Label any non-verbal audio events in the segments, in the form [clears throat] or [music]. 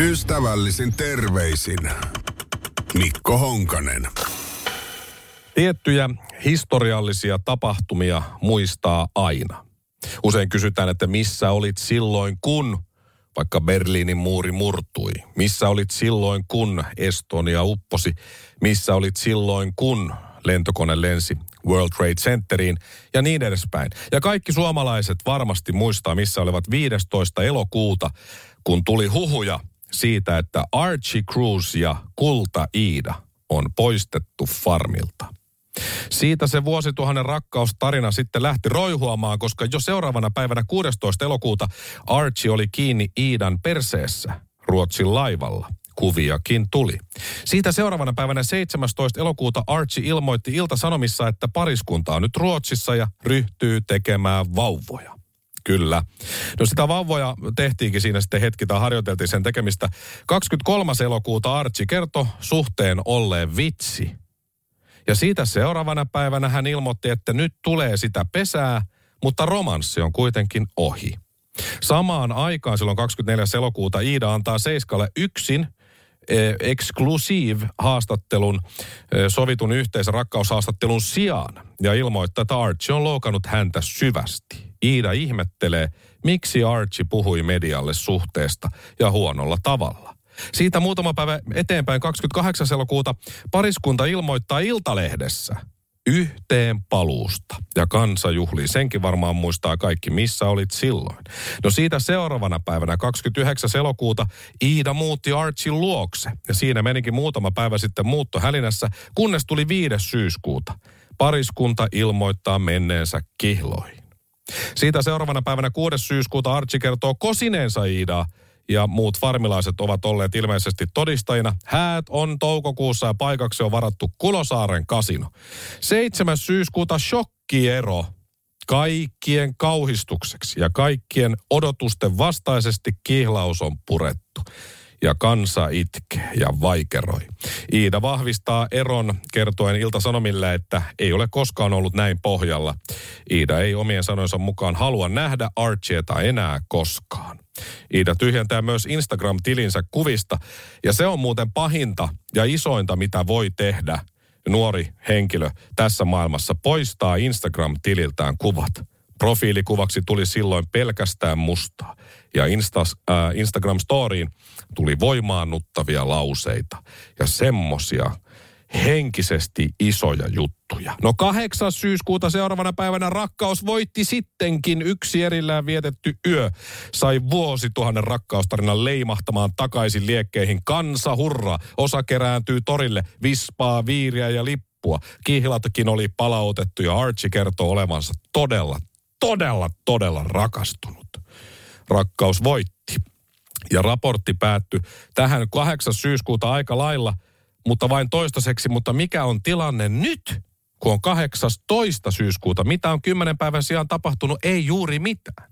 Ystävällisin terveisin Mikko Honkanen. Tiettyjä historiallisia tapahtumia muistaa aina. Usein kysytään, että missä olit silloin kun vaikka Berliinin muuri murtui? Missä olit silloin kun Estonia upposi? Missä olit silloin kun lentokone lensi World Trade Centeriin ja niin edespäin. Ja kaikki suomalaiset varmasti muistaa, missä olivat 15. elokuuta, kun tuli huhuja siitä, että Archie Cruz ja Kulta Iida on poistettu farmilta. Siitä se vuosituhannen rakkaustarina sitten lähti roihuamaan, koska jo seuraavana päivänä 16. elokuuta Archie oli kiinni Iidan perseessä Ruotsin laivalla. Kuviakin tuli. Siitä seuraavana päivänä 17. elokuuta Archie ilmoitti Ilta-Sanomissa, että pariskunta on nyt Ruotsissa ja ryhtyy tekemään vauvoja. Kyllä. No sitä vauvoja tehtiinkin siinä sitten hetki tai harjoiteltiin sen tekemistä. 23. elokuuta Archie kertoi suhteen olleen vitsi. Ja siitä seuraavana päivänä hän ilmoitti, että nyt tulee sitä pesää, mutta romanssi on kuitenkin ohi. Samaan aikaan silloin 24. elokuuta Iida antaa Seiskalle yksin eh, exclusive haastattelun eh, sovitun yhteisen rakkaushaastattelun sijaan ja ilmoittaa, että Archie on loukannut häntä syvästi. Iida ihmettelee, miksi Archie puhui medialle suhteesta ja huonolla tavalla. Siitä muutama päivä eteenpäin 28. elokuuta pariskunta ilmoittaa Iltalehdessä yhteen paluusta. Ja kansa juhlii. Senkin varmaan muistaa kaikki, missä olit silloin. No siitä seuraavana päivänä 29. elokuuta Iida muutti Archin luokse. Ja siinä menikin muutama päivä sitten muutto hälinässä, kunnes tuli 5. syyskuuta. Pariskunta ilmoittaa menneensä kihloihin. Siitä seuraavana päivänä 6. syyskuuta Archie kertoo kosineensa Iidaa ja muut farmilaiset ovat olleet ilmeisesti todistajina. Häät on toukokuussa ja paikaksi on varattu Kulosaaren kasino. 7. syyskuuta shokkiero kaikkien kauhistukseksi ja kaikkien odotusten vastaisesti kihlaus on purettu ja kansa itkee ja vaikeroi. Iida vahvistaa eron kertoen Ilta-Sanomille, että ei ole koskaan ollut näin pohjalla. Iida ei omien sanoinsa mukaan halua nähdä Archieta enää koskaan. Iida tyhjentää myös Instagram-tilinsä kuvista, ja se on muuten pahinta ja isointa, mitä voi tehdä nuori henkilö tässä maailmassa, poistaa Instagram-tililtään kuvat. Profiilikuvaksi tuli silloin pelkästään mustaa. Ja Insta, äh, Instagram-storiin tuli voimaannuttavia lauseita ja semmosia henkisesti isoja juttuja. No 8. syyskuuta seuraavana päivänä rakkaus voitti sittenkin yksi erillään vietetty yö. Sai vuosituhannen rakkaustarinan leimahtamaan takaisin liekkeihin. Kansa hurra, osa kerääntyy torille, vispaa, viiriä ja lippua. Kihlatkin oli palautettu ja Archie kertoo olevansa todella, todella, todella rakastunut. Rakkaus voitti. Ja raportti päättyi tähän 8. syyskuuta aika lailla, mutta vain toistaiseksi. Mutta mikä on tilanne nyt, kun on 18. syyskuuta? Mitä on 10 päivän sijaan tapahtunut? Ei juuri mitään.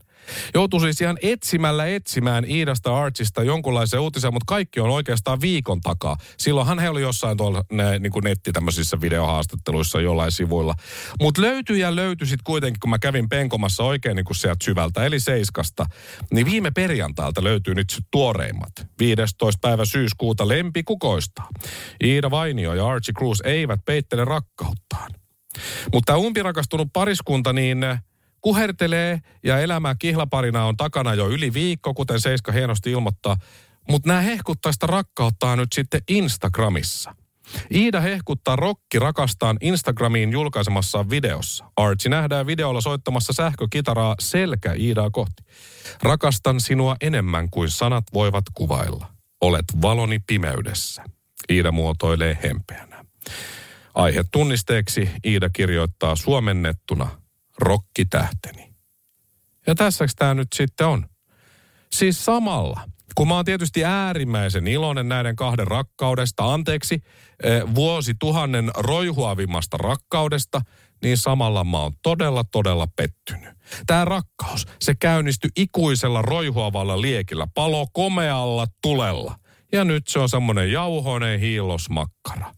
Joutui siis ihan etsimällä etsimään Iidasta Archista jonkunlaisen uutisen, mutta kaikki on oikeastaan viikon takaa. Silloinhan he oli jossain tuolla ne, niin kuin netti tämmöisissä videohaastatteluissa jollain sivuilla. Mutta löytyi ja löytyi sitten kuitenkin, kun mä kävin penkomassa oikein niin kuin sieltä syvältä, eli Seiskasta, niin viime perjantailta löytyy nyt tuoreimmat. 15. päivä syyskuuta lempi kukoista. Iida Vainio ja Archie Cruz eivät peittele rakkauttaan. Mutta tämä umpirakastunut pariskunta, niin kuhertelee ja elämä kihlaparina on takana jo yli viikko, kuten Seiska hienosti ilmoittaa. Mutta nämä hehkuttaa sitä rakkauttaa nyt sitten Instagramissa. Iida hehkuttaa rokki rakastaan Instagramiin julkaisemassa videossa. Archie nähdään videolla soittamassa sähkökitaraa selkä Iidaa kohti. Rakastan sinua enemmän kuin sanat voivat kuvailla. Olet valoni pimeydessä. Iida muotoilee hempeänä. Aihe tunnisteeksi Iida kirjoittaa suomennettuna – rokkitähteni. Ja tässäks tämä nyt sitten on? Siis samalla, kun mä oon tietysti äärimmäisen iloinen näiden kahden rakkaudesta, anteeksi, eh, vuosituhannen roihuavimmasta rakkaudesta, niin samalla mä oon todella, todella pettynyt. Tämä rakkaus, se käynnistyi ikuisella roihuavalla liekillä, palo komealla tulella. Ja nyt se on semmoinen jauhoinen hiilosmakkara.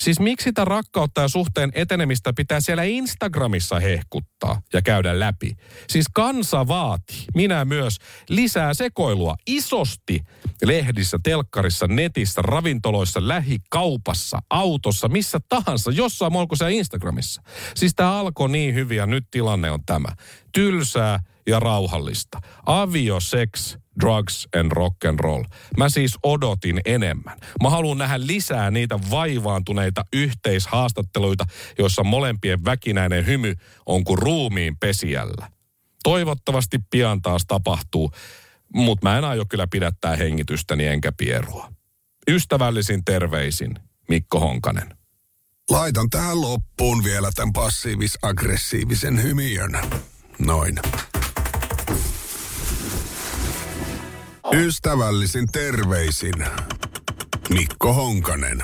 Siis miksi sitä rakkautta ja suhteen etenemistä pitää siellä Instagramissa hehkuttaa ja käydä läpi? Siis kansa vaatii, minä myös, lisää sekoilua isosti lehdissä, telkkarissa, netissä, ravintoloissa, lähikaupassa, autossa, missä tahansa, jossain muualla kuin Instagramissa. Siis tämä alkoi niin hyvin ja nyt tilanne on tämä. Tylsää ja rauhallista. Avio, sex, drugs and rock and roll. Mä siis odotin enemmän. Mä haluan nähdä lisää niitä vaivaantuneita yhteishaastatteluita, joissa molempien väkinäinen hymy on kuin ruumiin pesijällä. Toivottavasti pian taas tapahtuu, mutta mä en aio kyllä pidättää hengitystäni enkä pierua. Ystävällisin terveisin, Mikko Honkanen. Laitan tähän loppuun vielä tämän passiivis-aggressiivisen hymiön. Noin. Ystävällisin terveisin Mikko Honkanen.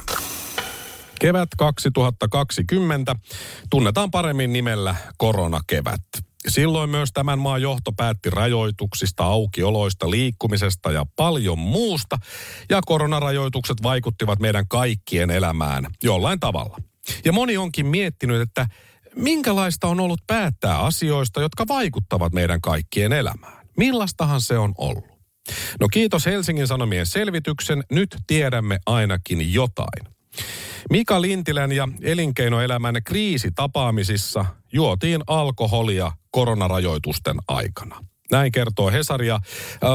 Kevät 2020 tunnetaan paremmin nimellä koronakevät. Silloin myös tämän maan johto päätti rajoituksista, aukioloista, liikkumisesta ja paljon muusta. Ja koronarajoitukset vaikuttivat meidän kaikkien elämään jollain tavalla. Ja moni onkin miettinyt, että minkälaista on ollut päättää asioista, jotka vaikuttavat meidän kaikkien elämään. Millaistahan se on ollut? No kiitos Helsingin Sanomien selvityksen, nyt tiedämme ainakin jotain. Mika Lintilän ja elinkeinoelämän kriisitapaamisissa juotiin alkoholia koronarajoitusten aikana. Näin kertoo Hesari ja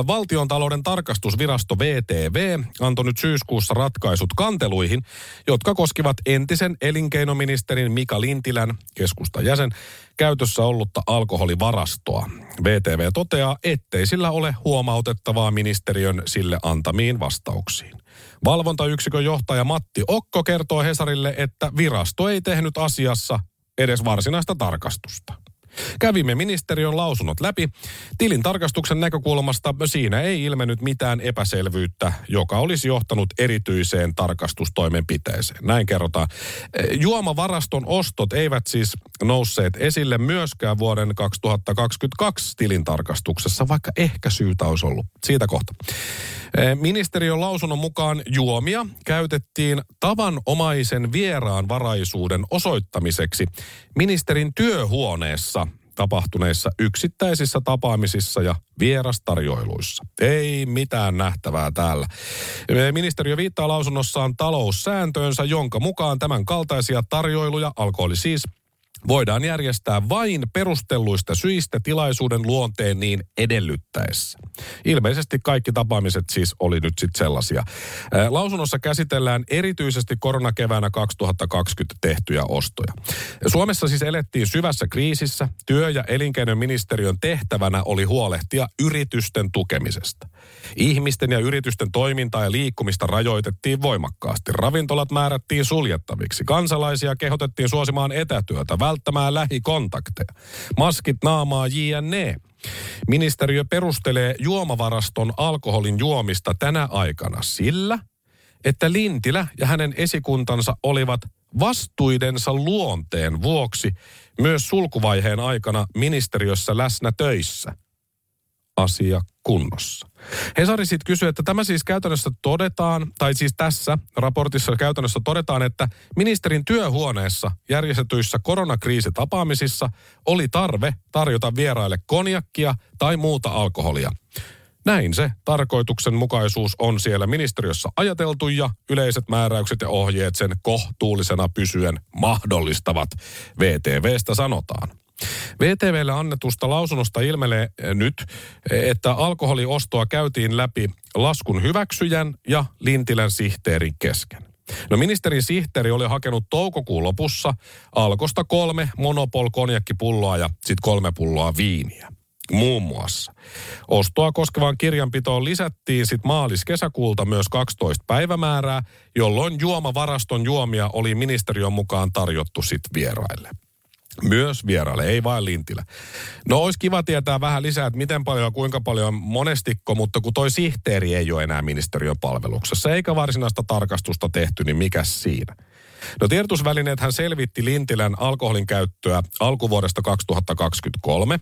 Valtion talouden tarkastusvirasto VTV antoi nyt syyskuussa ratkaisut kanteluihin, jotka koskivat entisen elinkeinoministerin Mika Lintilän, keskustan jäsen, käytössä ollutta alkoholivarastoa. VTV toteaa, ettei sillä ole huomautettavaa ministeriön sille antamiin vastauksiin. Valvontayksikön johtaja Matti Okko kertoo Hesarille, että virasto ei tehnyt asiassa edes varsinaista tarkastusta. Kävimme ministeriön lausunnot läpi. Tilin tarkastuksen näkökulmasta siinä ei ilmennyt mitään epäselvyyttä, joka olisi johtanut erityiseen tarkastustoimenpiteeseen. Näin kerrotaan. Juomavaraston ostot eivät siis nousseet esille myöskään vuoden 2022 tilintarkastuksessa, vaikka ehkä syytä olisi ollut. Siitä kohta. Ministeriön lausunnon mukaan juomia käytettiin tavanomaisen vieraan varaisuuden osoittamiseksi ministerin työhuoneessa tapahtuneissa yksittäisissä tapaamisissa ja vierastarjoiluissa. Ei mitään nähtävää täällä. Ministeriö viittaa lausunnossaan taloussääntöönsä, jonka mukaan tämän kaltaisia tarjoiluja, alkoholi siis, voidaan järjestää vain perustelluista syistä tilaisuuden luonteen niin edellyttäessä. Ilmeisesti kaikki tapaamiset siis oli nyt sitten sellaisia. Lausunnossa käsitellään erityisesti koronakeväänä 2020 tehtyjä ostoja. Suomessa siis elettiin syvässä kriisissä. Työ- ja elinkeinoministeriön tehtävänä oli huolehtia yritysten tukemisesta. Ihmisten ja yritysten toimintaa ja liikkumista rajoitettiin voimakkaasti. Ravintolat määrättiin suljettaviksi. Kansalaisia kehotettiin suosimaan etätyötä, välttämään lähikontakteja. Maskit naamaa jne. Ministeriö perustelee juomavaraston alkoholin juomista tänä aikana sillä, että Lintilä ja hänen esikuntansa olivat vastuidensa luonteen vuoksi myös sulkuvaiheen aikana ministeriössä läsnä töissä – asia kunnossa. Hesari sitten kysyy, että tämä siis käytännössä todetaan, tai siis tässä raportissa käytännössä todetaan, että ministerin työhuoneessa järjestetyissä koronakriisitapaamisissa oli tarve tarjota vieraille konjakkia tai muuta alkoholia. Näin se tarkoituksenmukaisuus on siellä ministeriössä ajateltu ja yleiset määräykset ja ohjeet sen kohtuullisena pysyen mahdollistavat. VTVstä sanotaan. VTVlle annetusta lausunnosta ilmenee nyt, että alkoholiostoa käytiin läpi laskun hyväksyjän ja Lintilän sihteerin kesken. No ministerin sihteeri oli hakenut toukokuun lopussa alkosta kolme monopol konjakkipulloa ja sitten kolme pulloa viiniä. Muun muassa. Ostoa koskevaan kirjanpitoon lisättiin sitten maalis-kesäkuulta myös 12 päivämäärää, jolloin juomavaraston juomia oli ministeriön mukaan tarjottu sitten vieraille. Myös vieraille, ei vain Lintilä. No olisi kiva tietää vähän lisää, että miten paljon ja kuinka paljon monestikko, mutta kun toi sihteeri ei ole enää ministeriön palveluksessa, eikä varsinaista tarkastusta tehty, niin mikä siinä? No tiedotusvälineet hän selvitti Lintilän alkoholin käyttöä alkuvuodesta 2023.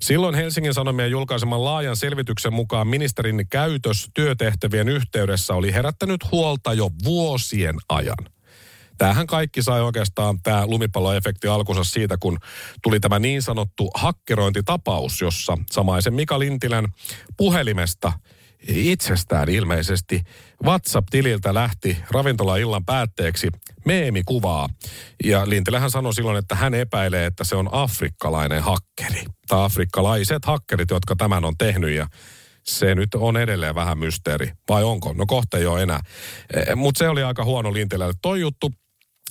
Silloin Helsingin Sanomien julkaiseman laajan selvityksen mukaan ministerin käytös työtehtävien yhteydessä oli herättänyt huolta jo vuosien ajan – Tämähän kaikki sai oikeastaan tämä lumipalloefekti alkunsa siitä, kun tuli tämä niin sanottu hakkerointitapaus, jossa samaisen Mika Lintilän puhelimesta itsestään ilmeisesti WhatsApp-tililtä lähti ravintola-illan päätteeksi meemikuvaa. Ja Lintilähän sanoi silloin, että hän epäilee, että se on afrikkalainen hakkeri. Tai afrikkalaiset hakkerit, jotka tämän on tehnyt. Ja se nyt on edelleen vähän mysteeri. Vai onko? No kohta ei ole enää. E, Mutta se oli aika huono Lintilälle toi juttu.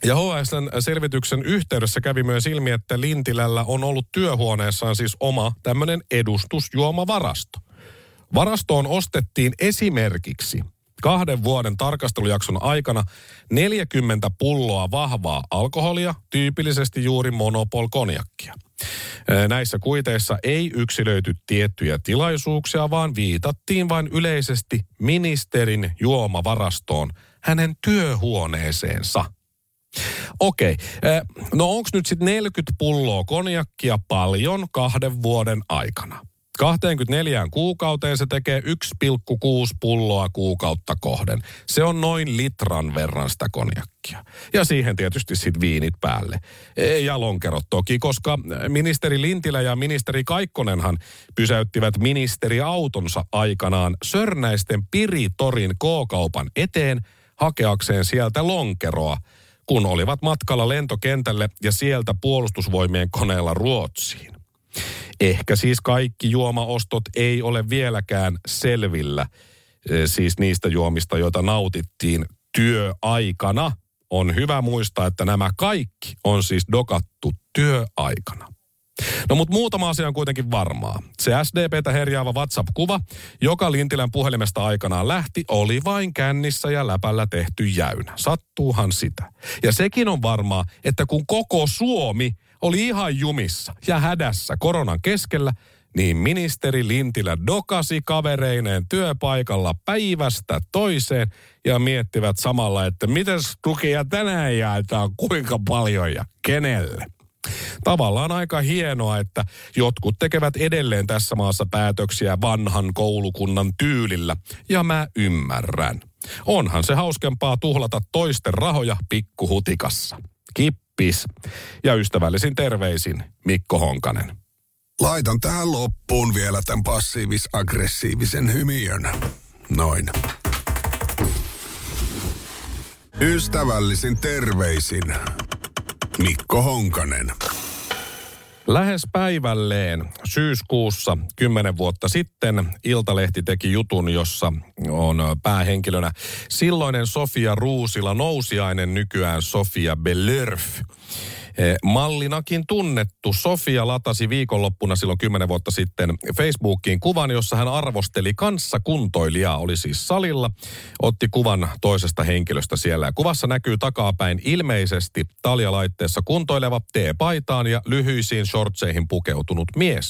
Ja HSN selvityksen yhteydessä kävi myös ilmi, että Lintilällä on ollut työhuoneessaan siis oma tämmöinen edustusjuomavarasto. Varastoon ostettiin esimerkiksi kahden vuoden tarkastelujakson aikana 40 pulloa vahvaa alkoholia, tyypillisesti juuri monopol-konjakkia. Näissä kuiteissa ei yksilöity tiettyjä tilaisuuksia, vaan viitattiin vain yleisesti ministerin juomavarastoon hänen työhuoneeseensa. Okei, no onko nyt sitten 40 pulloa konjakkia paljon kahden vuoden aikana? 24 kuukauteen se tekee 1,6 pulloa kuukautta kohden. Se on noin litran verran sitä konjakkia. Ja siihen tietysti sitten viinit päälle. Ja lonkerot toki, koska ministeri Lintilä ja ministeri Kaikkonenhan pysäyttivät ministeriautonsa aikanaan Sörnäisten Piritorin K-kaupan eteen hakeakseen sieltä lonkeroa, kun olivat matkalla lentokentälle ja sieltä puolustusvoimien koneella Ruotsiin. Ehkä siis kaikki juomaostot ei ole vieläkään selvillä, eh, siis niistä juomista, joita nautittiin työaikana. On hyvä muistaa, että nämä kaikki on siis dokattu työaikana. No mutta muutama asia on kuitenkin varmaa. Se SDPtä herjaava WhatsApp-kuva, joka Lintilän puhelimesta aikanaan lähti, oli vain kännissä ja läpällä tehty jäynä. Sattuuhan sitä. Ja sekin on varmaa, että kun koko Suomi oli ihan jumissa ja hädässä koronan keskellä, niin ministeri Lintilä dokasi kavereineen työpaikalla päivästä toiseen ja miettivät samalla, että miten tukia tänään jaetaan, kuinka paljon ja kenelle. Tavallaan aika hienoa, että jotkut tekevät edelleen tässä maassa päätöksiä vanhan koulukunnan tyylillä, ja mä ymmärrän. Onhan se hauskempaa tuhlata toisten rahoja pikkuhutikassa. Kippis. Ja ystävällisin terveisin Mikko Honkanen. Laitan tähän loppuun vielä tämän passiivis-aggressiivisen hymiön. Noin. Ystävällisin terveisin Mikko Honkanen. Lähes päivälleen syyskuussa kymmenen vuotta sitten Iltalehti teki jutun, jossa on päähenkilönä silloinen Sofia Ruusila, nousiainen nykyään Sofia Belörf. Eh, mallinakin tunnettu Sofia latasi viikonloppuna silloin kymmenen vuotta sitten Facebookiin kuvan, jossa hän arvosteli kanssakuntoilijaa, oli siis salilla, otti kuvan toisesta henkilöstä siellä. Kuvassa näkyy takapäin ilmeisesti taljalaitteessa kuntoileva T-paitaan ja lyhyisiin shortseihin pukeutunut mies.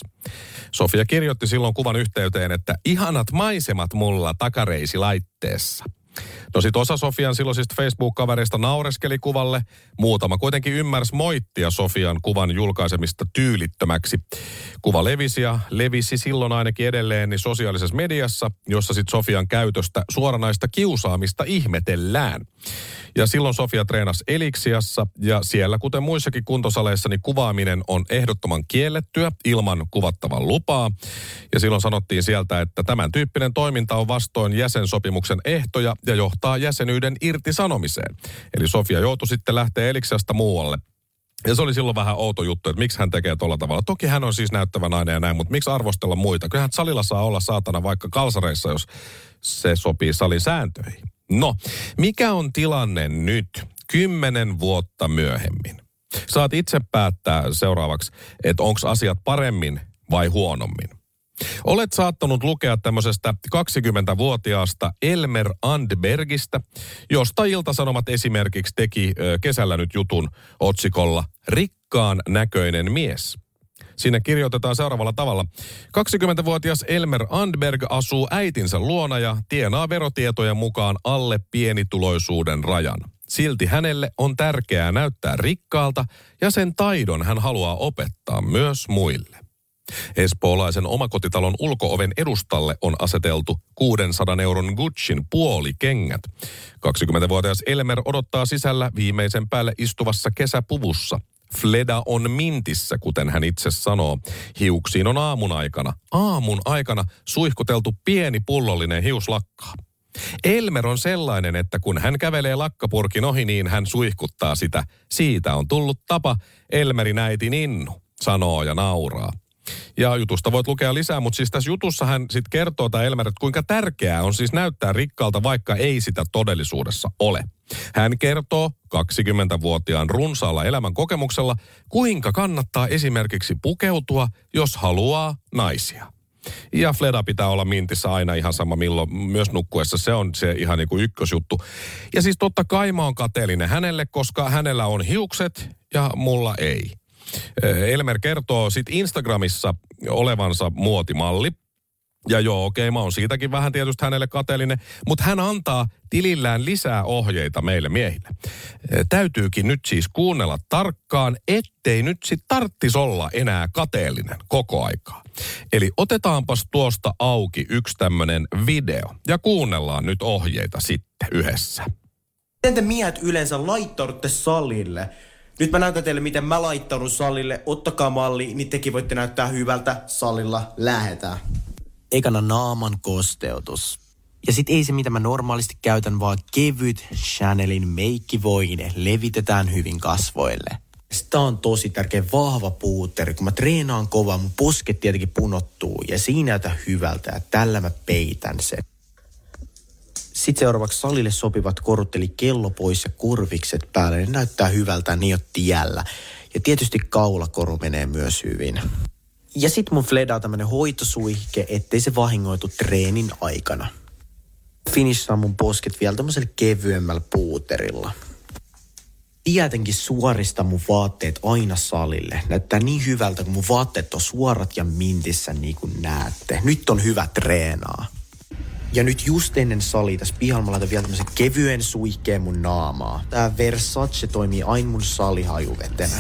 Sofia kirjoitti silloin kuvan yhteyteen, että ihanat maisemat mulla takareisilaitteessa. No sit osa Sofian silloisista Facebook-kavereista naureskeli kuvalle. Muutama kuitenkin ymmärsi moittia Sofian kuvan julkaisemista tyylittömäksi. Kuva levisi ja levisi silloin ainakin edelleen niin sosiaalisessa mediassa, jossa sit Sofian käytöstä suoranaista kiusaamista ihmetellään. Ja silloin Sofia treenasi Eliksiassa ja siellä kuten muissakin kuntosaleissa niin kuvaaminen on ehdottoman kiellettyä ilman kuvattavan lupaa. Ja silloin sanottiin sieltä, että tämän tyyppinen toiminta on vastoin jäsensopimuksen ehtoja ja johtaa jäsenyyden irtisanomiseen. Eli Sofia joutui sitten lähteä Eliksiasta muualle. Ja se oli silloin vähän outo juttu, että miksi hän tekee tuolla tavalla. Toki hän on siis näyttävä nainen ja näin, mutta miksi arvostella muita? Kyllähän salilla saa olla saatana vaikka kalsareissa, jos se sopii salin sääntöihin. No, mikä on tilanne nyt, kymmenen vuotta myöhemmin? Saat itse päättää seuraavaksi, että onko asiat paremmin vai huonommin. Olet saattanut lukea tämmöisestä 20-vuotiaasta Elmer Andbergistä, josta Iltasanomat esimerkiksi teki kesällä nyt jutun otsikolla Rikkaan näköinen mies. Siinä kirjoitetaan seuraavalla tavalla. 20-vuotias Elmer Andberg asuu äitinsä luona ja tienaa verotietojen mukaan alle pienituloisuuden rajan. Silti hänelle on tärkeää näyttää rikkaalta ja sen taidon hän haluaa opettaa myös muille. Espoolaisen omakotitalon ulkooven edustalle on aseteltu 600 euron Gucciin puolikengät. 20-vuotias Elmer odottaa sisällä viimeisen päälle istuvassa kesäpuvussa. Fleda on mintissä, kuten hän itse sanoo. Hiuksiin on aamun aikana, aamun aikana suihkuteltu pieni pullollinen hiuslakkaa. Elmer on sellainen, että kun hän kävelee lakkapurkin ohi, niin hän suihkuttaa sitä. Siitä on tullut tapa Elmerin äiti Ninnu, sanoo ja nauraa. Ja jutusta voit lukea lisää, mutta siis tässä jutussa hän sitten kertoo tämä Elmer, että kuinka tärkeää on siis näyttää rikkaalta, vaikka ei sitä todellisuudessa ole. Hän kertoo 20-vuotiaan runsaalla elämän kokemuksella, kuinka kannattaa esimerkiksi pukeutua, jos haluaa naisia. Ja Fleda pitää olla mintissä aina ihan sama milloin, myös nukkuessa. Se on se ihan niin kuin ykkösjuttu. Ja siis totta kai mä oon kateellinen hänelle, koska hänellä on hiukset ja mulla ei. Elmer kertoo sitten Instagramissa olevansa muotimalli. Ja joo, okei, mä oon siitäkin vähän tietysti hänelle kateellinen, mutta hän antaa tilillään lisää ohjeita meille miehille. Täytyykin nyt siis kuunnella tarkkaan, ettei nyt sit tarttis olla enää kateellinen koko aikaa. Eli otetaanpas tuosta auki yksi tämmönen video ja kuunnellaan nyt ohjeita sitten yhdessä. Miten te miehet yleensä laittaudutte salille? Nyt mä näytän teille, miten mä laittaudun salille. Ottakaa malli, niin tekin voitte näyttää hyvältä. Salilla lähetään. Ekana naaman kosteutus. Ja sit ei se, mitä mä normaalisti käytän, vaan kevyt Chanelin meikkivoine levitetään hyvin kasvoille. Sitä on tosi tärkeä vahva puuteri. Kun mä treenaan kovaa, mun posket tietenkin punottuu ja siinä näytä hyvältä ja tällä mä peitän sen. Sitten seuraavaksi salille sopivat korut, eli kello pois ja kurvikset päälle. Ne näyttää hyvältä, ne on tiellä. Ja tietysti kaulakoru menee myös hyvin. Ja sitten mun fledaa tämmönen hoitosuihke, ettei se vahingoitu treenin aikana. Finishaa mun posket vielä tämmöisellä kevyemmällä puuterilla. Tietenkin suorista mun vaatteet aina salille. Näyttää niin hyvältä, kun mun vaatteet on suorat ja mintissä niin kuin näette. Nyt on hyvä treenaa. Ja nyt just ennen sali tässä pihalla mä laitan vielä tämmöisen kevyen suihkeen mun naamaa. Tää Versace toimii aina mun salihajuvetenä.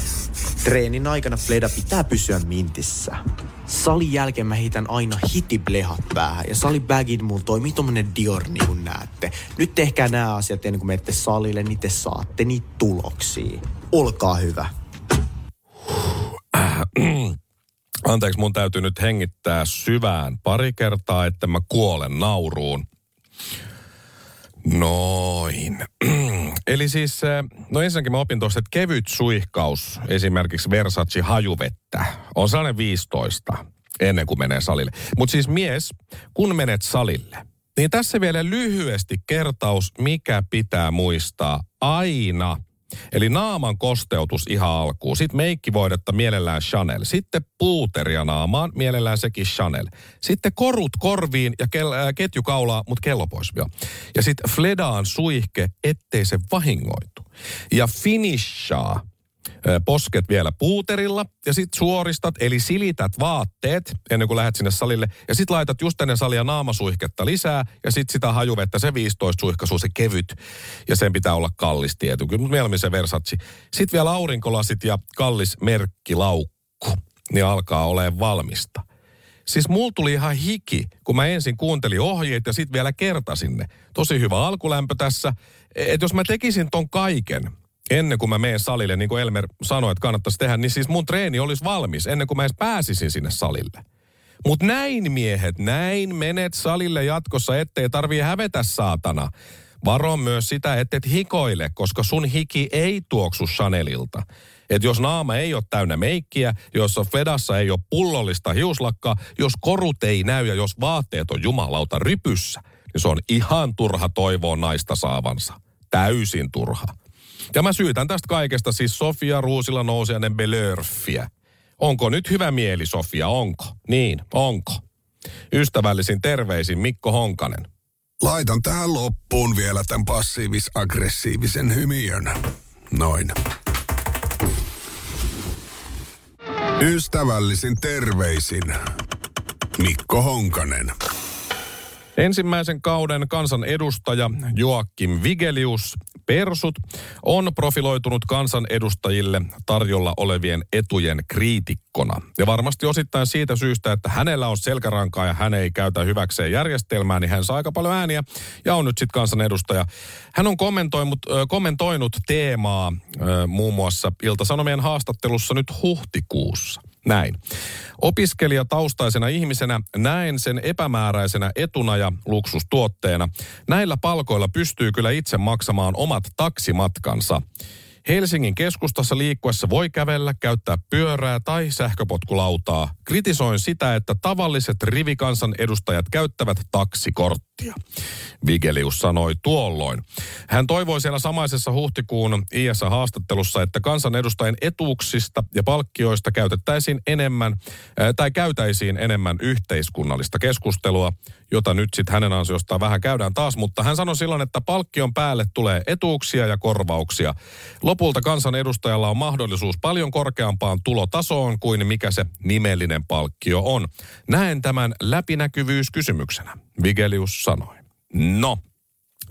Treenin aikana Fleda pitää pysyä mintissä. Salin jälkeen mä heitän aina hitiblehat päähän ja salibagit mulla toimii tommonen Dior niin kuin näette. Nyt tehkää nämä asiat ennen kuin menette salille, niin te saatte niitä tuloksia. Olkaa hyvä. Anteeksi, mun täytyy nyt hengittää syvään pari kertaa, että mä kuolen nauruun. Noin. [clears throat] Eli siis, no ensinnäkin mä opin tuosta, että kevyt suihkaus, esimerkiksi Versace hajuvettä, on sellainen 15 ennen kuin menee salille. Mutta siis mies, kun menet salille, niin tässä vielä lyhyesti kertaus, mikä pitää muistaa aina – Eli naaman kosteutus ihan alkuun. Sitten meikkivoidetta mielellään Chanel. Sitten puuteria naamaan, mielellään sekin Chanel. Sitten korut korviin ja kel- äh, ketju kaulaa, mutta kello pois. Jo. Ja sitten Fledaan suihke, ettei se vahingoitu. Ja finishaa posket vielä puuterilla ja sitten suoristat, eli silität vaatteet ennen kuin lähdet sinne salille. Ja sitten laitat just ennen salia naamasuihketta lisää ja sitten sitä hajuvettä, se 15 suihkasu, se kevyt. Ja sen pitää olla kallis tietty, kyllä mieluummin se Versace. Sitten vielä aurinkolasit ja kallis merkkilaukku, niin alkaa olemaan valmista. Siis mulla tuli ihan hiki, kun mä ensin kuuntelin ohjeet ja sitten vielä kertasin ne. Tosi hyvä alkulämpö tässä. Että jos mä tekisin ton kaiken, ennen kuin mä menen salille, niin kuin Elmer sanoi, että kannattaisi tehdä, niin siis mun treeni olisi valmis ennen kuin mä edes pääsisin sinne salille. Mutta näin miehet, näin menet salille jatkossa, ettei tarvii hävetä saatana. Varo myös sitä, että et hikoile, koska sun hiki ei tuoksu Chanelilta. Et jos naama ei ole täynnä meikkiä, jos Fedassa ei ole pullollista hiuslakkaa, jos korut ei näy ja jos vaatteet on jumalauta rypyssä, niin se on ihan turha toivoa naista saavansa. Täysin turha. Ja mä syytän tästä kaikesta siis Sofia Ruusilla nousijainen Belörfiä. Onko nyt hyvä mieli, Sofia, onko? Niin, onko? Ystävällisin terveisin Mikko Honkanen. Laitan tähän loppuun vielä tämän passiivis-aggressiivisen hymiön. Noin. Ystävällisin terveisin Mikko Honkanen. Ensimmäisen kauden kansan edustaja Joakim Vigelius persut on profiloitunut kansanedustajille tarjolla olevien etujen kriitikkona. Ja varmasti osittain siitä syystä, että hänellä on selkärankaa ja hän ei käytä hyväkseen järjestelmää, niin hän saa aika paljon ääniä ja on nyt sitten kansanedustaja. Hän on kommentoinut, kommentoinut teemaa muun muassa Ilta-Sanomien haastattelussa nyt huhtikuussa. Näin. Opiskelijataustaisena ihmisenä näen sen epämääräisenä etuna ja luksustuotteena. Näillä palkoilla pystyy kyllä itse maksamaan omat taksimatkansa. Helsingin keskustassa liikkuessa voi kävellä, käyttää pyörää tai sähköpotkulautaa. Kritisoin sitä, että tavalliset rivikansan edustajat käyttävät taksikorttia. Vigelius sanoi tuolloin. Hän toivoi siellä samaisessa huhtikuun IS-haastattelussa, että kansanedustajien etuuksista ja palkkioista käytettäisiin enemmän, tai käytäisiin enemmän yhteiskunnallista keskustelua, jota nyt sitten hänen ansiostaan vähän käydään taas, mutta hän sanoi silloin, että palkkion päälle tulee etuuksia ja korvauksia. Lopulta kansanedustajalla on mahdollisuus paljon korkeampaan tulotasoon kuin mikä se nimellinen palkkio on. Näen tämän läpinäkyvyyskysymyksenä, Vigelius sanoi. No,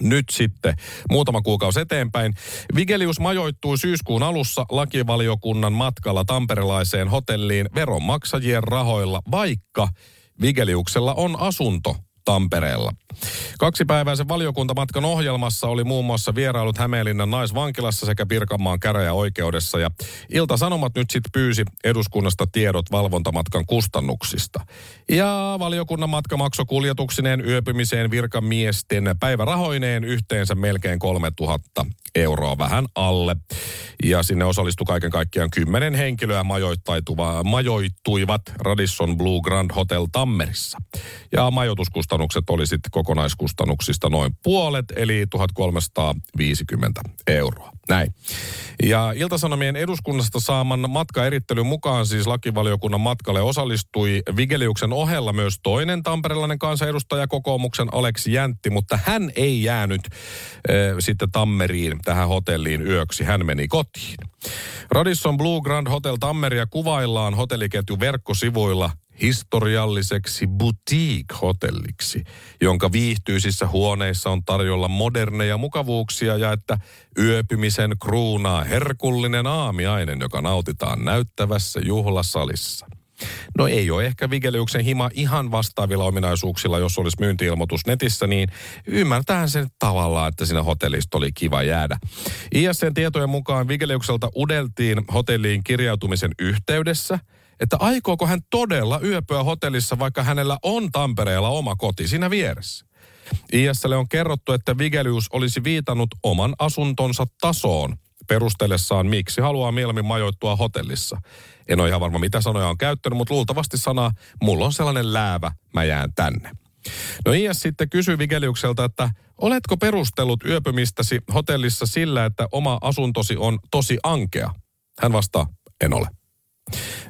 nyt sitten muutama kuukausi eteenpäin. Vigelius majoittui syyskuun alussa lakivaliokunnan matkalla tamperelaiseen hotelliin veronmaksajien rahoilla, vaikka Vigeliuksella on asunto Tampereella. Kaksipäiväisen valiokuntamatkan ohjelmassa oli muun muassa vierailut Hämeenlinnan naisvankilassa sekä Pirkanmaan käräjäoikeudessa. Ja Ilta-Sanomat nyt sitten pyysi eduskunnasta tiedot valvontamatkan kustannuksista. Ja valiokunnan matka maksoi kuljetuksineen, yöpymiseen, virkamiesten päivärahoineen yhteensä melkein 3000 euroa vähän alle. Ja sinne osallistui kaiken kaikkiaan kymmenen henkilöä majoittuivat Radisson Blue Grand Hotel Tammerissa. Ja majoituskustannukset oli sitten kokonaiskustannuksista noin puolet, eli 1350 euroa. Näin. Ja Iltasanomien eduskunnasta saaman matkaerittelyn mukaan siis lakivaliokunnan matkalle osallistui Vigeliuksen ohella myös toinen tamperelainen kansanedustaja kokoomuksen Aleksi Jäntti, mutta hän ei jäänyt äh, sitten Tammeriin tähän hotelliin yöksi. Hän meni kotiin. Radisson Blue Grand Hotel Tammeria kuvaillaan hotelliketju verkkosivuilla historialliseksi boutique-hotelliksi, jonka viihtyisissä huoneissa on tarjolla moderneja mukavuuksia ja että yöpymisen kruunaa herkullinen aamiainen, joka nautitaan näyttävässä juhlasalissa. No ei ole ehkä Vigeliuksen hima ihan vastaavilla ominaisuuksilla, jos olisi myyntiilmoitus netissä, niin ymmärtää sen tavallaan, että siinä hotellista oli kiva jäädä. ISN tietojen mukaan Vigeliukselta udeltiin hotelliin kirjautumisen yhteydessä – että aikooko hän todella yöpyä hotellissa, vaikka hänellä on Tampereella oma koti siinä vieressä. ISL on kerrottu, että Vigelius olisi viitannut oman asuntonsa tasoon perustellessaan, miksi haluaa mieluummin majoittua hotellissa. En ole ihan varma, mitä sanoja on käyttänyt, mutta luultavasti sana, mulla on sellainen läävä, mä jään tänne. No IS sitten kysyi Vigeliukselta, että oletko perustellut yöpymistäsi hotellissa sillä, että oma asuntosi on tosi ankea? Hän vastaa, en ole.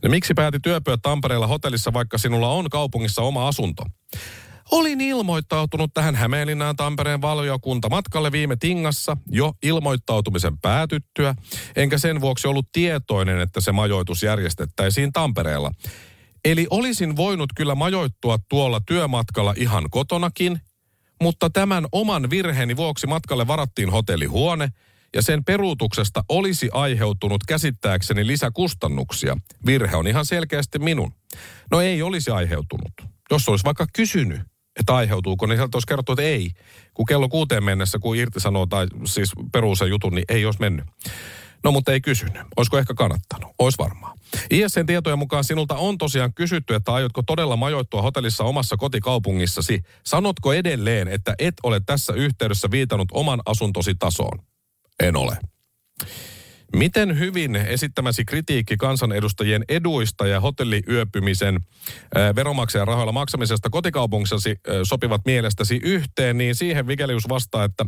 No miksi päätit työpyä Tampereella hotellissa, vaikka sinulla on kaupungissa oma asunto? Olin ilmoittautunut tähän Hämeenlinnaan Tampereen valiokunta matkalle viime tingassa jo ilmoittautumisen päätyttyä, enkä sen vuoksi ollut tietoinen, että se majoitus järjestettäisiin Tampereella. Eli olisin voinut kyllä majoittua tuolla työmatkalla ihan kotonakin, mutta tämän oman virheeni vuoksi matkalle varattiin hotellihuone – ja sen peruutuksesta olisi aiheutunut käsittääkseni lisäkustannuksia. Virhe on ihan selkeästi minun. No ei olisi aiheutunut. Jos olisi vaikka kysynyt, että aiheutuuko, niin sieltä olisi kerrottu, että ei. Kun kello kuuteen mennessä, kun irti sanoo tai siis peruu sen jutun, niin ei olisi mennyt. No mutta ei kysynyt. Olisiko ehkä kannattanut? Ois varmaan. ISN tietojen mukaan sinulta on tosiaan kysytty, että aiotko todella majoittua hotellissa omassa kotikaupungissasi. Sanotko edelleen, että et ole tässä yhteydessä viitannut oman asuntosi tasoon? En ole. Miten hyvin esittämäsi kritiikki kansanedustajien eduista ja hotelliyöpymisen veromaksajan rahoilla maksamisesta kotikaupungissasi sopivat mielestäsi yhteen, niin siihen Vigelius vastaa, että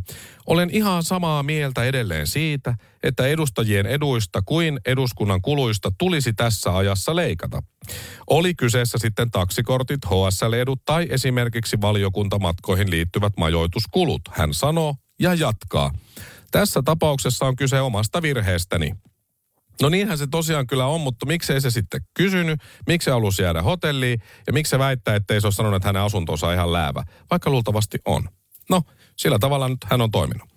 olen ihan samaa mieltä edelleen siitä, että edustajien eduista kuin eduskunnan kuluista tulisi tässä ajassa leikata. Oli kyseessä sitten taksikortit, HSL-edut tai esimerkiksi valiokuntamatkoihin liittyvät majoituskulut. Hän sanoo ja jatkaa. Tässä tapauksessa on kyse omasta virheestäni. No niinhän se tosiaan kyllä on, mutta miksei se sitten kysynyt, miksi halusi jäädä hotelliin ja miksi se väittää, ettei se ole sanonut, että hänen asuntonsa on ihan läävä, vaikka luultavasti on. No, Sillä tavalla nyt hän on toiminut.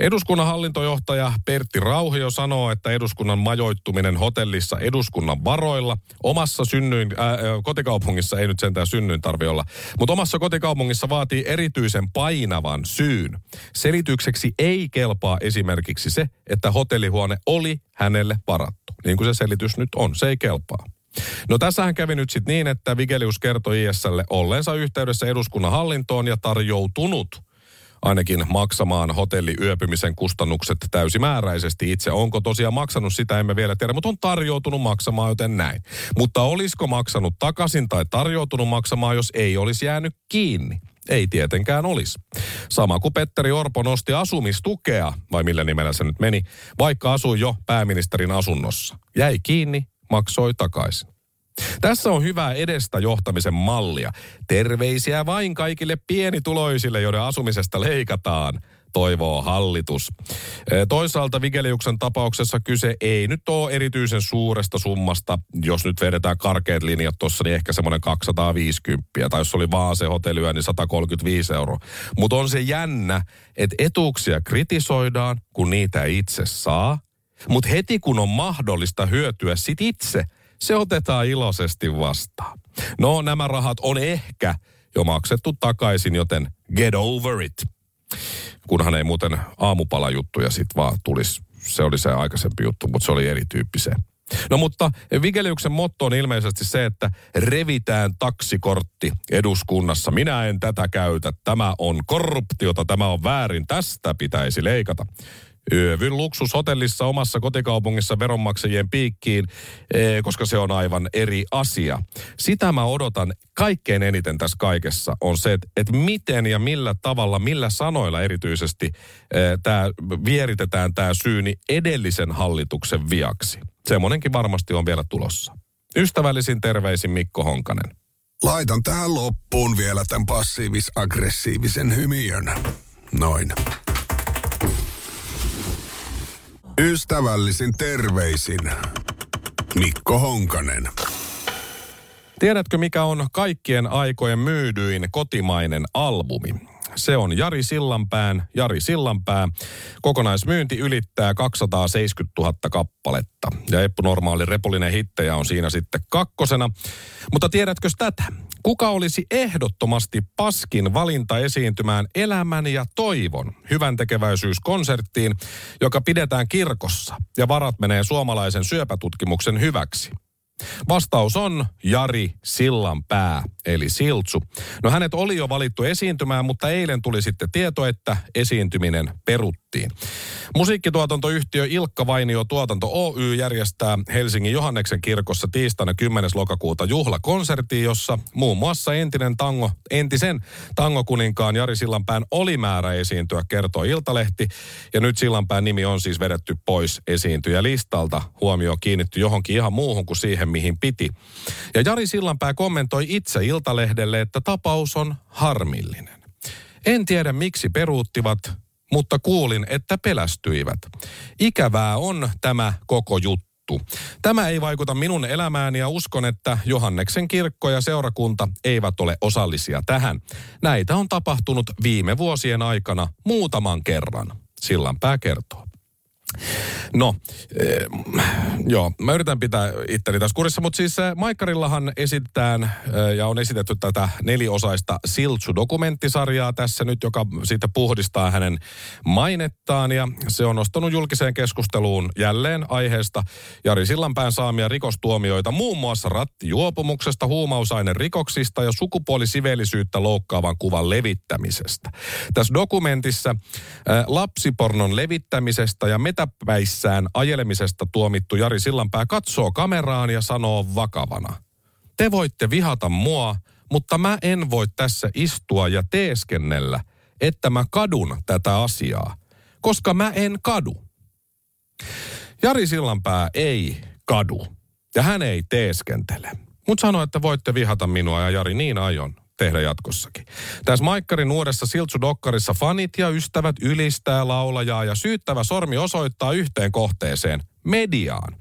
Eduskunnan hallintojohtaja Pertti Rauhio sanoo, että eduskunnan majoittuminen hotellissa eduskunnan varoilla omassa synnyin, ää, kotikaupungissa ei nyt sentään synnyin tarvi olla, mutta omassa kotikaupungissa vaatii erityisen painavan syyn. Selitykseksi ei kelpaa esimerkiksi se, että hotellihuone oli hänelle varattu. Niin kuin se selitys nyt on, se ei kelpaa. No tässähän kävi nyt sitten niin, että Vigelius kertoi ISlle olleensa yhteydessä eduskunnan hallintoon ja tarjoutunut ainakin maksamaan hotelliyöpymisen kustannukset täysimääräisesti itse. Onko tosiaan maksanut sitä, emme vielä tiedä, mutta on tarjoutunut maksamaan, joten näin. Mutta olisiko maksanut takaisin tai tarjoutunut maksamaan, jos ei olisi jäänyt kiinni? Ei tietenkään olisi. Sama kuin Petteri Orpo nosti asumistukea, vai millä nimellä se nyt meni, vaikka asui jo pääministerin asunnossa. Jäi kiinni, maksoi takaisin. Tässä on hyvää edestä johtamisen mallia. Terveisiä vain kaikille pienituloisille, joiden asumisesta leikataan toivoo hallitus. Toisaalta Vigeliuksen tapauksessa kyse ei nyt ole erityisen suuresta summasta. Jos nyt vedetään karkeat linjat tuossa, niin ehkä semmoinen 250. Tai jos oli vaan se hotellyö, niin 135 euroa. Mutta on se jännä, että etuuksia kritisoidaan, kun niitä itse saa. Mutta heti kun on mahdollista hyötyä sit itse – se otetaan iloisesti vastaan. No, nämä rahat on ehkä jo maksettu takaisin, joten get over it. Kunhan ei muuten aamupalajuttuja sit vaan tulisi. Se oli se aikaisempi juttu, mutta se oli erityyppiseen. No mutta Vigeliuksen motto on ilmeisesti se, että revitään taksikortti eduskunnassa. Minä en tätä käytä. Tämä on korruptiota, tämä on väärin. Tästä pitäisi leikata. Yövyn luksushotellissa omassa kotikaupungissa veronmaksajien piikkiin, eh, koska se on aivan eri asia. Sitä mä odotan kaikkein eniten tässä kaikessa on se, että, miten ja millä tavalla, millä sanoilla erityisesti eh, tämä vieritetään tämä syyni edellisen hallituksen viaksi. Semmoinenkin varmasti on vielä tulossa. Ystävällisin terveisin Mikko Honkanen. Laitan tähän loppuun vielä tämän passiivis-aggressiivisen hymiön. Noin. Ystävällisin terveisin Mikko Honkanen. Tiedätkö, mikä on kaikkien aikojen myydyin kotimainen albumi? Se on Jari Sillanpään, Jari Sillanpää. Kokonaismyynti ylittää 270 000 kappaletta. Ja Eppu Normaali Repolinen hittejä on siinä sitten kakkosena. Mutta tiedätkö tätä? Kuka olisi ehdottomasti paskin valinta esiintymään Elämän ja toivon hyvän tekeväisyyskonserttiin, joka pidetään kirkossa ja varat menee suomalaisen syöpätutkimuksen hyväksi? Vastaus on Jari Sillanpää, eli Siltsu. No hänet oli jo valittu esiintymään, mutta eilen tuli sitten tieto, että esiintyminen peruttiin. Musiikkituotantoyhtiö Ilkka Vainio Tuotanto Oy järjestää Helsingin Johanneksen kirkossa tiistaina 10. lokakuuta juhlakonsertti, jossa muun muassa entinen tango, entisen tangokuninkaan Jari Sillanpään oli määrä esiintyä, kertoo Iltalehti. Ja nyt Sillanpään nimi on siis vedetty pois esiintyjälistalta. Huomio kiinnitty johonkin ihan muuhun kuin siihen, mihin piti. Ja Jari Sillanpää kommentoi itse Iltalehdelle, että tapaus on harmillinen. En tiedä miksi peruuttivat, mutta kuulin, että pelästyivät. Ikävää on tämä koko juttu. Tämä ei vaikuta minun elämääni ja uskon, että Johanneksen kirkko ja seurakunta eivät ole osallisia tähän. Näitä on tapahtunut viime vuosien aikana muutaman kerran. Sillanpää kertoo. No, eh, joo, mä yritän pitää itteni tässä kurissa, mutta siis eh, Maikkarillahan esitetään eh, ja on esitetty tätä neliosaista Siltsu-dokumenttisarjaa tässä nyt, joka siitä puhdistaa hänen mainettaan ja se on nostanut julkiseen keskusteluun jälleen aiheesta Jari Sillanpään saamia rikostuomioita muun muassa rattijuopumuksesta, huumausainen rikoksista ja sukupuolisiveellisyyttä loukkaavan kuvan levittämisestä. Tässä dokumentissa äh, lapsipornon levittämisestä ja etäpäissään ajelemisesta tuomittu Jari Sillanpää katsoo kameraan ja sanoo vakavana. Te voitte vihata mua, mutta mä en voi tässä istua ja teeskennellä, että mä kadun tätä asiaa, koska mä en kadu. Jari Sillanpää ei kadu ja hän ei teeskentele. Mutta sanoi, että voitte vihata minua ja Jari, niin aion tehdä jatkossakin. Tässä Maikkarin uudessa Siltsu-dokkarissa fanit ja ystävät ylistää laulajaa ja syyttävä sormi osoittaa yhteen kohteeseen, mediaan.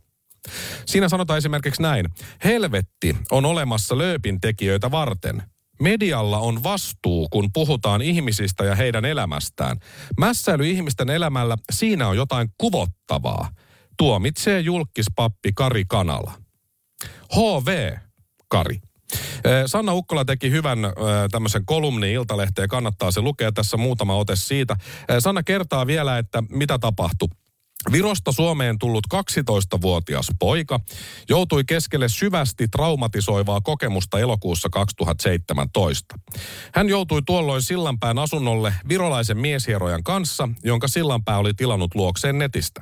Siinä sanotaan esimerkiksi näin. Helvetti on olemassa lööpin tekijöitä varten. medialla on vastuu, kun puhutaan ihmisistä ja heidän elämästään. Mässäily ihmisten elämällä, siinä on jotain kuvottavaa. Tuomitsee julkispappi Kari Kanala. HV, Kari. Sanna Ukkola teki hyvän tämmöisen kolumni Iltalehteen, kannattaa se lukea tässä muutama ote siitä. Sanna kertaa vielä, että mitä tapahtui. Virosta Suomeen tullut 12-vuotias poika joutui keskelle syvästi traumatisoivaa kokemusta elokuussa 2017. Hän joutui tuolloin Sillanpään asunnolle virolaisen mieshierojan kanssa, jonka Sillanpää oli tilannut luokseen netistä.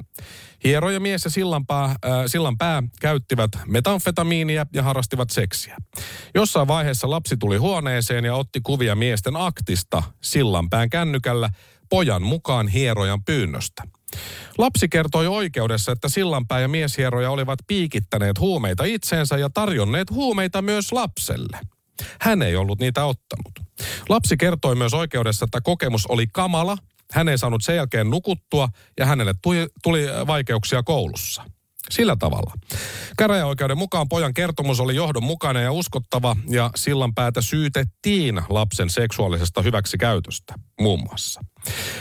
Hieroja mies ja Sillanpää, äh, Sillanpää käyttivät metanfetamiinia ja harrastivat seksiä. Jossain vaiheessa lapsi tuli huoneeseen ja otti kuvia miesten aktista Sillanpään kännykällä pojan mukaan hierojan pyynnöstä. Lapsi kertoi oikeudessa, että Sillanpää ja mieshieroja olivat piikittäneet huumeita itseensä ja tarjonneet huumeita myös lapselle. Hän ei ollut niitä ottanut. Lapsi kertoi myös oikeudessa, että kokemus oli kamala, hän ei saanut sen jälkeen nukuttua ja hänelle tuli, tuli vaikeuksia koulussa. Sillä tavalla. Käräjäoikeuden mukaan pojan kertomus oli johdonmukainen ja uskottava ja sillan päätä syytettiin lapsen seksuaalisesta hyväksikäytöstä, muun muassa.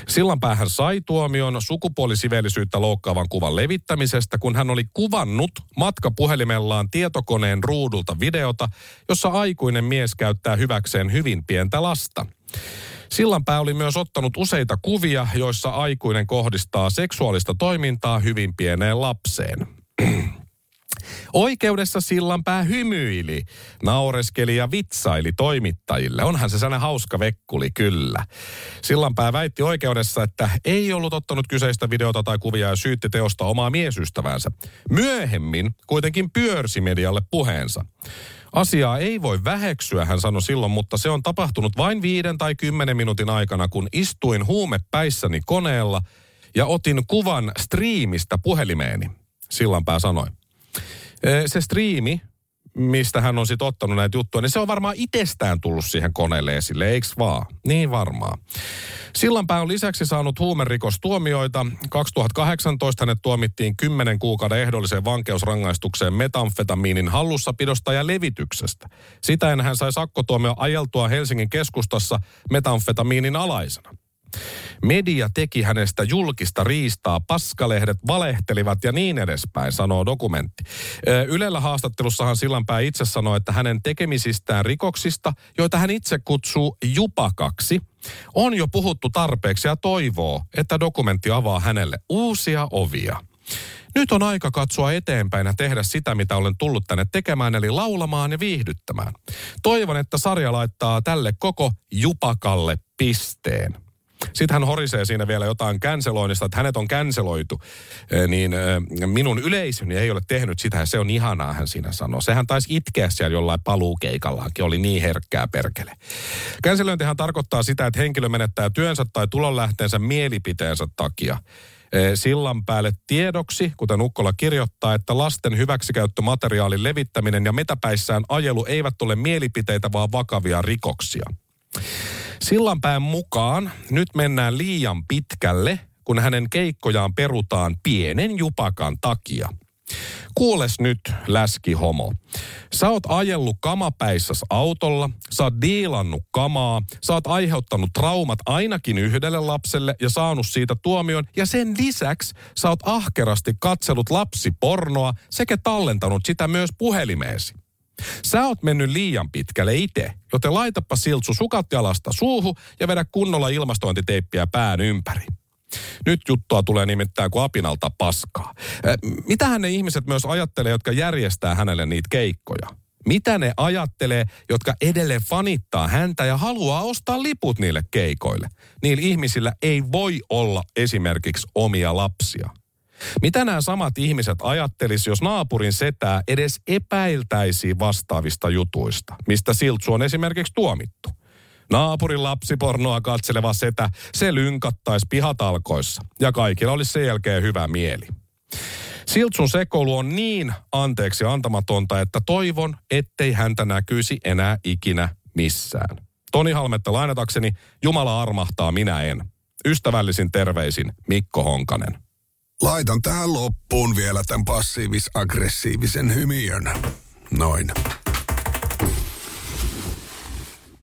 Sillanpäähän sai tuomion sukupuolisiveellisyyttä loukkaavan kuvan levittämisestä, kun hän oli kuvannut matkapuhelimellaan tietokoneen ruudulta videota, jossa aikuinen mies käyttää hyväkseen hyvin pientä lasta. Sillanpää oli myös ottanut useita kuvia, joissa aikuinen kohdistaa seksuaalista toimintaa hyvin pieneen lapseen. Oikeudessa Sillanpää hymyili, naureskeli ja vitsaili toimittajille. Onhan se sellainen hauska vekkuli, kyllä. Sillanpää väitti oikeudessa, että ei ollut ottanut kyseistä videota tai kuvia ja syytti teosta omaa miesystävänsä. Myöhemmin kuitenkin pyörsi medialle puheensa. Asiaa ei voi väheksyä, hän sanoi silloin, mutta se on tapahtunut vain viiden tai kymmenen minuutin aikana, kun istuin huumepäissäni koneella ja otin kuvan striimistä puhelimeeni, Sillanpää sanoi. Se striimi, mistä hän on sitten ottanut näitä juttuja, niin se on varmaan itsestään tullut siihen koneelle esille, eikö vaan? Niin varmaan. Sillanpää on lisäksi saanut huumerikostuomioita. 2018 hänet tuomittiin 10 kuukauden ehdolliseen vankeusrangaistukseen metamfetamiinin hallussapidosta ja levityksestä. Sitä hän sai sakkotuomio ajeltua Helsingin keskustassa metamfetamiinin alaisena. Media teki hänestä julkista riistaa, paskalehdet valehtelivat ja niin edespäin, sanoo dokumentti. Ylellä haastattelussahan Sillanpää itse sanoi, että hänen tekemisistään rikoksista, joita hän itse kutsuu jupakaksi, on jo puhuttu tarpeeksi ja toivoo, että dokumentti avaa hänelle uusia ovia. Nyt on aika katsoa eteenpäin ja tehdä sitä, mitä olen tullut tänne tekemään, eli laulamaan ja viihdyttämään. Toivon, että sarja laittaa tälle koko jupakalle pisteen. Sitten hän horisee siinä vielä jotain canceloinnista, että hänet on canceloitu. Niin minun yleisöni ei ole tehnyt sitä ja se on ihanaa, hän siinä sanoo. Sehän taisi itkeä siellä jollain paluukeikallaankin, oli niin herkkää perkele. Cancelointihan tarkoittaa sitä, että henkilö menettää työnsä tai tulonlähteensä mielipiteensä takia sillan päälle tiedoksi, kuten Ukkola kirjoittaa, että lasten hyväksikäyttömateriaalin levittäminen ja metäpäissään ajelu eivät ole mielipiteitä, vaan vakavia rikoksia. Sillanpään mukaan nyt mennään liian pitkälle, kun hänen keikkojaan perutaan pienen jupakan takia. Kuules nyt, läski homo. Sä oot ajellut kamapäissäs autolla, sä oot diilannut kamaa, sä oot aiheuttanut traumat ainakin yhdelle lapselle ja saanut siitä tuomion. Ja sen lisäksi sä oot ahkerasti katsellut lapsipornoa sekä tallentanut sitä myös puhelimeesi. Sä oot mennyt liian pitkälle itse, joten laitapa siltsu sukat jalasta suuhu ja vedä kunnolla ilmastointiteippiä pään ympäri. Nyt juttua tulee nimittäin kuin apinalta paskaa. Mitähän ne ihmiset myös ajattelee, jotka järjestää hänelle niitä keikkoja? Mitä ne ajattelee, jotka edelleen fanittaa häntä ja haluaa ostaa liput niille keikoille? Niillä ihmisillä ei voi olla esimerkiksi omia lapsia. Mitä nämä samat ihmiset ajattelisi, jos naapurin setää edes epäiltäisi vastaavista jutuista, mistä Siltsu on esimerkiksi tuomittu? Naapurin lapsipornoa katseleva setä, se lynkattaisi pihatalkoissa ja kaikilla olisi sen jälkeen hyvä mieli. Siltsun sekoilu on niin anteeksi antamatonta, että toivon, ettei häntä näkyisi enää ikinä missään. Toni Halmetta lainatakseni, Jumala armahtaa, minä en. Ystävällisin terveisin Mikko Honkanen. Laitan tähän loppuun vielä tämän passiivis-aggressiivisen hymiön. Noin.